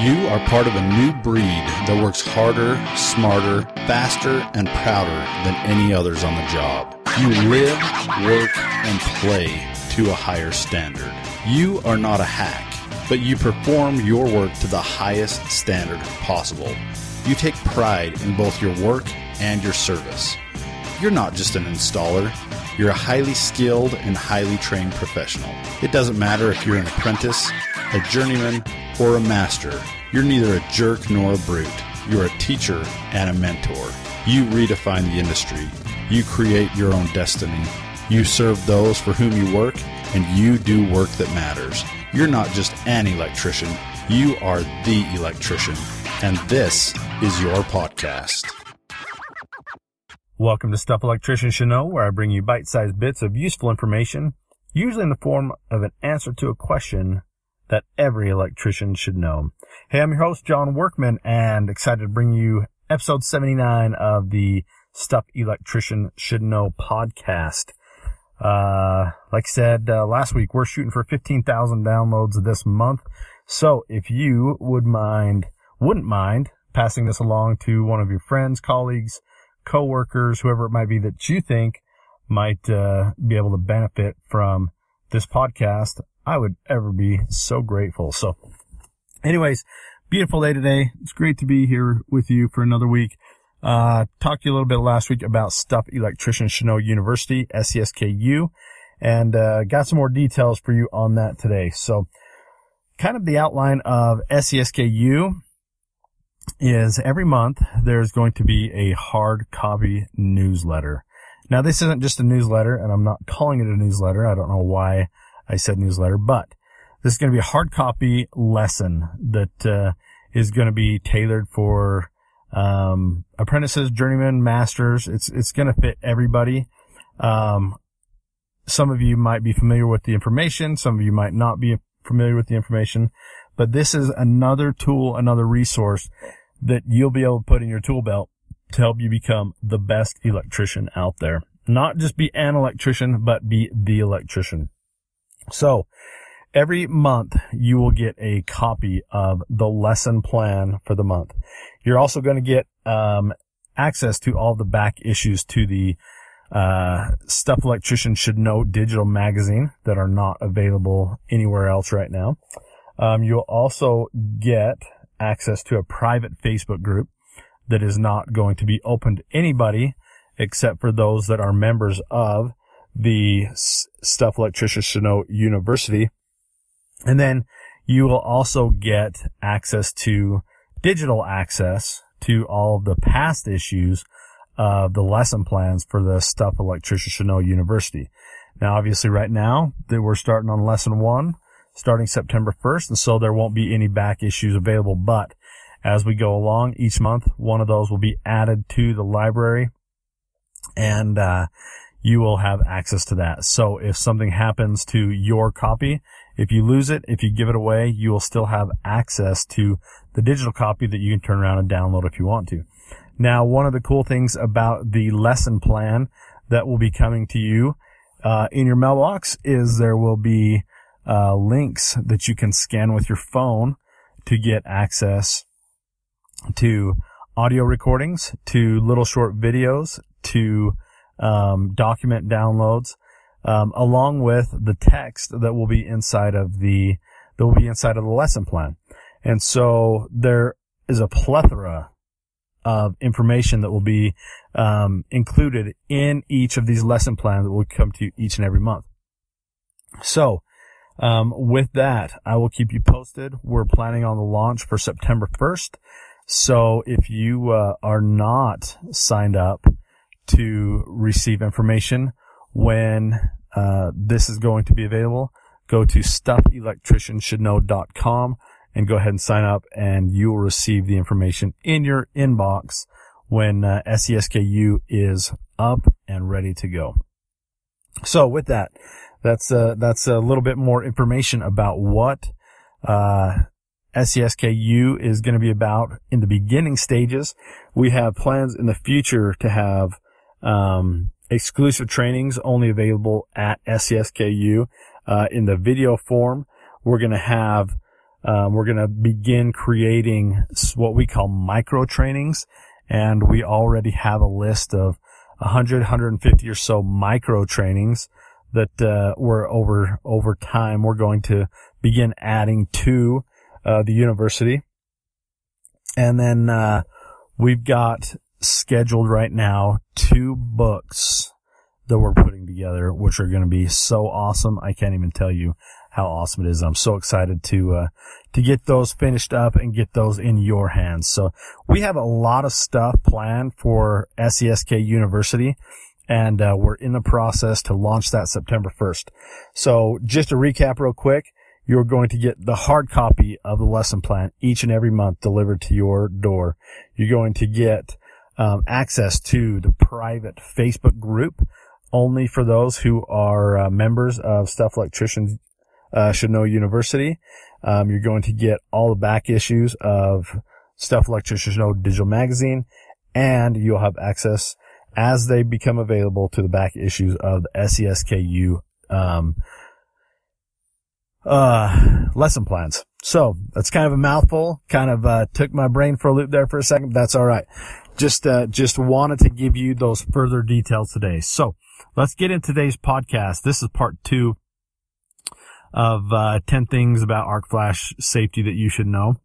You are part of a new breed that works harder, smarter, faster, and prouder than any others on the job. You live, work, and play to a higher standard. You are not a hack, but you perform your work to the highest standard possible. You take pride in both your work and your service. You're not just an installer, you're a highly skilled and highly trained professional. It doesn't matter if you're an apprentice, a journeyman, or a master. You're neither a jerk nor a brute. You're a teacher and a mentor. You redefine the industry. You create your own destiny. You serve those for whom you work, and you do work that matters. You're not just an electrician, you are the electrician. And this is your podcast. Welcome to Stuff Electrician Know, where I bring you bite-sized bits of useful information, usually in the form of an answer to a question that every electrician should know. Hey, I'm your host, John Workman, and excited to bring you episode 79 of the Stuff Electrician Should Know podcast. Uh, like I said, uh, last week, we're shooting for 15,000 downloads this month. So if you would mind, wouldn't mind passing this along to one of your friends, colleagues, coworkers, whoever it might be that you think might, uh, be able to benefit from this podcast, I would ever be so grateful. So anyways, beautiful day today. It's great to be here with you for another week. Uh, talked to you a little bit last week about Stuff Electricians Should Know University, SESKU, and, uh, got some more details for you on that today. So kind of the outline of SESKU is every month there's going to be a hard copy newsletter. Now this isn't just a newsletter and I'm not calling it a newsletter. I don't know why I said newsletter, but this is going to be a hard copy lesson that uh, is going to be tailored for um, apprentices, journeymen, masters. It's it's going to fit everybody. Um, some of you might be familiar with the information. Some of you might not be familiar with the information, but this is another tool, another resource that you'll be able to put in your tool belt to help you become the best electrician out there. Not just be an electrician, but be the electrician. So every month you will get a copy of the lesson plan for the month. You're also going to get um, access to all the back issues to the uh, Stuff Electricians Should Know digital magazine that are not available anywhere else right now. Um, you'll also get access to a private Facebook group that is not going to be open to anybody except for those that are members of the Stuff Electricians Should Know University. And then you will also get access to digital access to all of the past issues of the lesson plans for the Stuff Electricians Should Know University. Now, obviously right now we're starting on lesson one, starting September 1st, and so there won't be any back issues available, but as we go along each month, one of those will be added to the library and, uh, you will have access to that. So if something happens to your copy, if you lose it, if you give it away, you will still have access to the digital copy that you can turn around and download if you want to. Now, one of the cool things about the lesson plan that will be coming to you uh, in your mailbox is there will be uh, links that you can scan with your phone to get access to audio recordings, to little short videos, to um, document downloads, um, along with the text that will be inside of the that will be inside of the lesson plan. And so there is a plethora of information that will be um, included in each of these lesson plans that will come to you each and every month. So, um, with that, I will keep you posted. We're planning on the launch for September 1st. So if you uh, are not signed up to receive information when uh, this is going to be available, go to stuffelectricianshouldknow.com and go ahead and sign up and you will receive the information in your inbox when uh, SESKU is up and ready to go. So with that, that's uh, that's a little bit more information about what uh, SESKU is going to be about in the beginning stages. We have plans in the future to have um, exclusive trainings only available at SESKU uh, in the video form. We're going to have Um, we're going to begin creating what we call micro trainings. And we already have a list of 100, 150 or so micro trainings that, uh, we're over, over time, we're going to begin adding to, uh, the university. And then, uh, we've got scheduled right now two books that we're putting together, which are going to be so awesome. I can't even tell you how awesome it is. I'm so excited to, uh, to get those finished up and get those in your hands. So we have a lot of stuff planned for SESK University and, uh, we're in the process to launch that September 1st. So just to recap real quick, you're going to get the hard copy of the lesson plan each and every month delivered to your door. You're going to get um, access to the private Facebook group only for those who are uh, members of Stuff Electricians uh, Should Know University. Um, you're going to get all the back issues of Stuff Electricians Should Know digital magazine, and you'll have access as they become available to the back issues of the SESKU um, uh, lesson plans. So that's kind of a mouthful. Kind of uh, took my brain for a loop there for a second. But that's all right. Just uh, just wanted to give you those further details today. So let's get into today's podcast. This is part two of uh, 10 things about arc flash safety that you should know.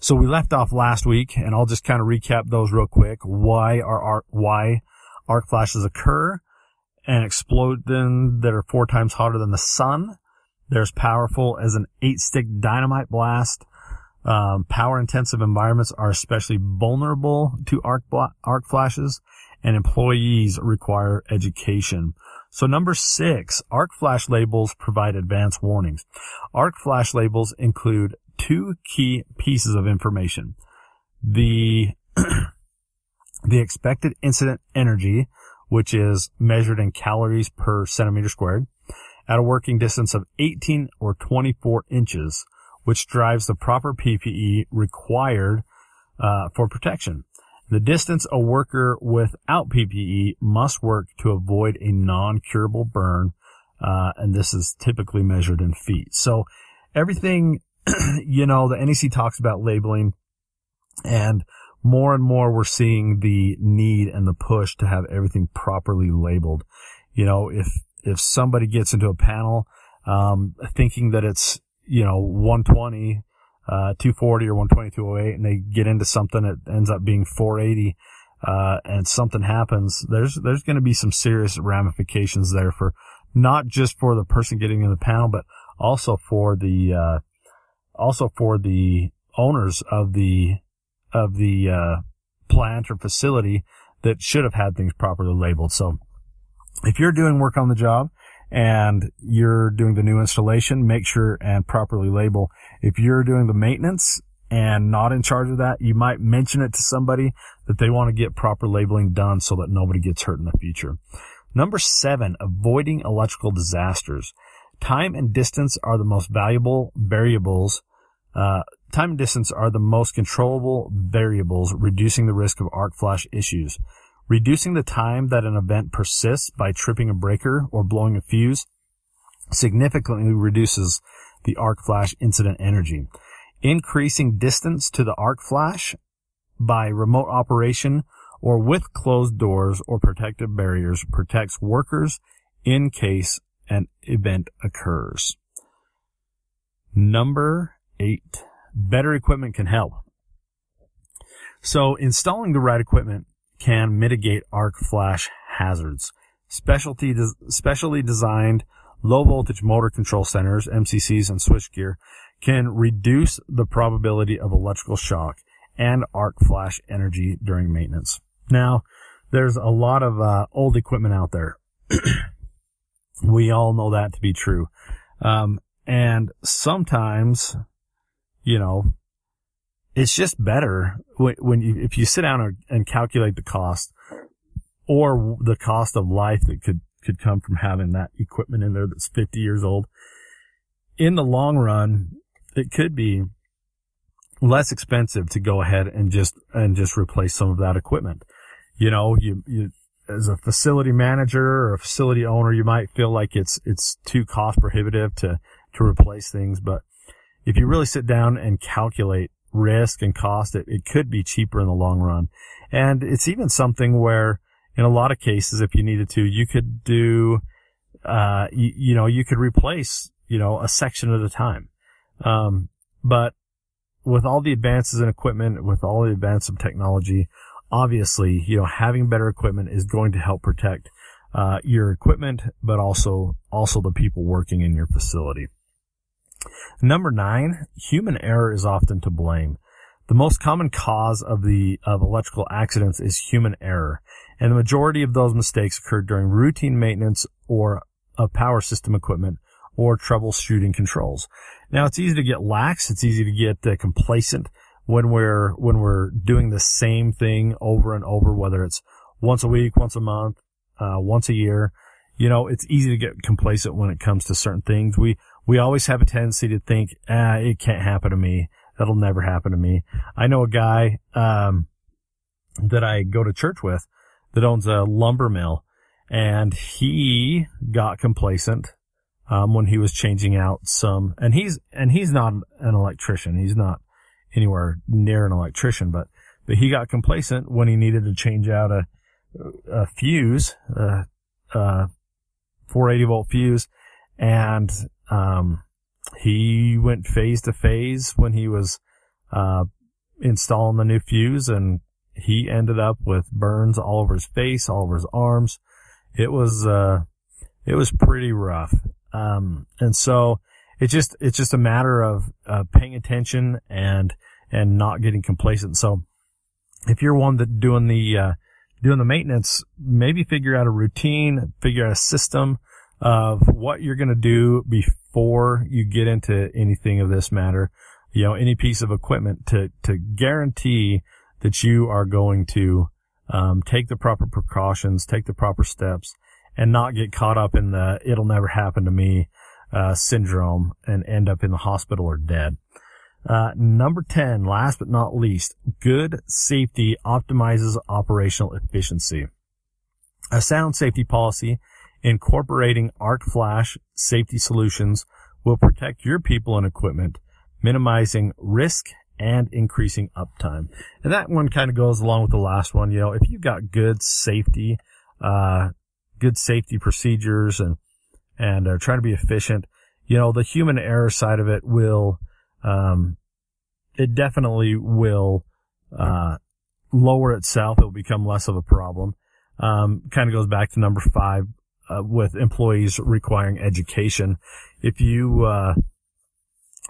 So we left off last week, and I'll just kind of recap those real quick. Why are arc, why arc flashes occur and explode then that are four times hotter than the sun. They're as powerful as an eight stick dynamite blast. Um, power intensive environments are especially vulnerable to arc, arc flashes and employees require education. So number six, arc flash labels provide advance warnings. Arc flash labels include two key pieces of information. The, the expected incident energy, which is measured in calories per centimeter squared at a working distance of 18 or 24 inches which drives the proper PPE required uh, for protection. The distance a worker without PPE must work to avoid a non-curable burn, uh, and this is typically measured in feet. So everything, you know, the NEC talks about labeling, and more and more we're seeing the need and the push to have everything properly labeled. You know, if if somebody gets into a panel um, thinking that it's you know, 120, uh, 240 or 120, 208 and they get into something that ends up being 480, uh, and something happens, there's, there's going to be some serious ramifications there for not just for the person getting in the panel, but also for the, uh, also for the owners of the, of the, uh, plant or facility that should have had things properly labeled. So if you're doing work on the job and you're doing the new installation, make sure and properly label. If you're doing the maintenance and not in charge of that, you might mention it to somebody that they want to get proper labeling done so that nobody gets hurt in the future. Number seven, avoiding electrical disasters. Time and distance are the most valuable variables. Uh, time and distance are the most controllable variables, reducing the risk of arc flash issues. Reducing the time that an event persists by tripping a breaker or blowing a fuse significantly reduces the arc flash incident energy. Increasing distance to the arc flash by remote operation or with closed doors or protective barriers protects workers in case an event occurs. Number eight, better equipment can help. So installing the right equipment can mitigate arc flash hazards. Specialty, des- specially designed low voltage motor control centers, MCCs and switchgear can reduce the probability of electrical shock and arc flash energy during maintenance. Now, there's a lot of uh, old equipment out there. we all know that to be true. Um, and sometimes, you know, it's just better when, when you, if you sit down and calculate the cost or the cost of life that could, could come from having that equipment in there that's 50 years old. In the long run, it could be less expensive to go ahead and just, and just replace some of that equipment. You know, you, you, as a facility manager or a facility owner, you might feel like it's, it's too cost prohibitive to, to replace things, but if you really sit down and calculate risk and cost, it, it could be cheaper in the long run. And it's even something where in a lot of cases, if you needed to, you could do, uh, you, you know, you could replace, you know, a section at a time. Um, but with all the advances in equipment, with all the advances of technology, obviously, you know, having better equipment is going to help protect, uh, your equipment, but also, also the people working in your facility. Number nine, human error is often to blame. The most common cause of the, of electrical accidents is human error, and the majority of those mistakes occur during routine maintenance or of power system equipment or troubleshooting controls. Now it's easy to get lax. It's easy to get uh, complacent when we're, when we're doing the same thing over and over, whether it's once a week, once a month, uh, once a year. You know, it's easy to get complacent when it comes to certain things. We, we always have a tendency to think, ah, it can't happen to me. That'll never happen to me. I know a guy, um, that I go to church with that owns a lumber mill and he got complacent, um, when he was changing out some, and he's, and he's not an electrician. He's not anywhere near an electrician, but, but he got complacent when he needed to change out a, a fuse, a, uh, 480 volt fuse and um, he went phase to phase when he was uh, installing the new fuse, and he ended up with burns all over his face, all over his arms. It was uh, it was pretty rough, um, and so it just it's just a matter of uh, paying attention and and not getting complacent. So if you're one that doing the uh, doing the maintenance, maybe figure out a routine, figure out a system of what you're going to do before you get into anything of this matter, you know, any piece of equipment to, to guarantee that you are going to, um, take the proper precautions, take the proper steps and not get caught up in the, it'll never happen to me, uh, syndrome and end up in the hospital or dead. Uh, number 10, last but not least, good safety optimizes operational efficiency. A sound safety policy Incorporating arc flash safety solutions will protect your people and equipment, minimizing risk and increasing uptime. And that one kind of goes along with the last one. You know, if you've got good safety, uh, good safety procedures and, and trying to be efficient, you know, the human error side of it will, um, it definitely will, uh, lower itself. It will become less of a problem. Um, kind of goes back to number five, uh, with employees requiring education. If you, uh,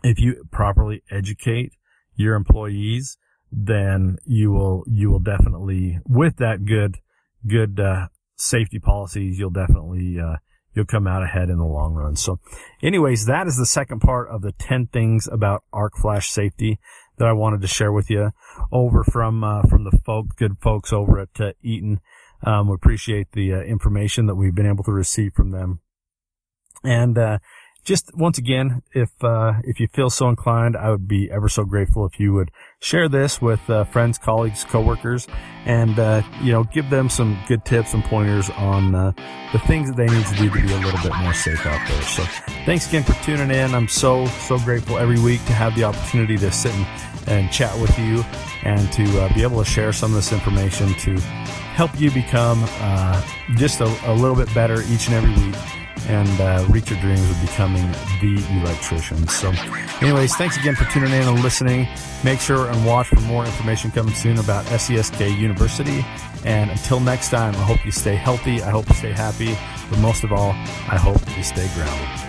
if you properly educate your employees, then you will, you will definitely, with that good, good, uh, safety policies, you'll definitely, uh, you'll come out ahead in the long run. So anyways, that is the second part of the 10 things about arc flash safety that I wanted to share with you over from, uh, from the folk, good folks over at uh, Eaton. Um, we appreciate the uh, information that we've been able to receive from them. And uh, just once again, if uh, if you feel so inclined, I would be ever so grateful if you would share this with uh, friends, colleagues, coworkers, and uh, you know give them some good tips and pointers on uh, the things that they need to do to be a little bit more safe out there. So, thanks again for tuning in. I'm so so grateful every week to have the opportunity to sit and, and chat with you and to be able to share some of this information to help you become uh, just a, a, little bit better each and every week and uh, reach your dreams of becoming the electrician. So, anyways, thanks again for tuning in and listening. Make sure and watch for more information coming soon about SESK University. And until next time, I hope you stay healthy. I hope you stay happy. But most of all, I hope you stay grounded.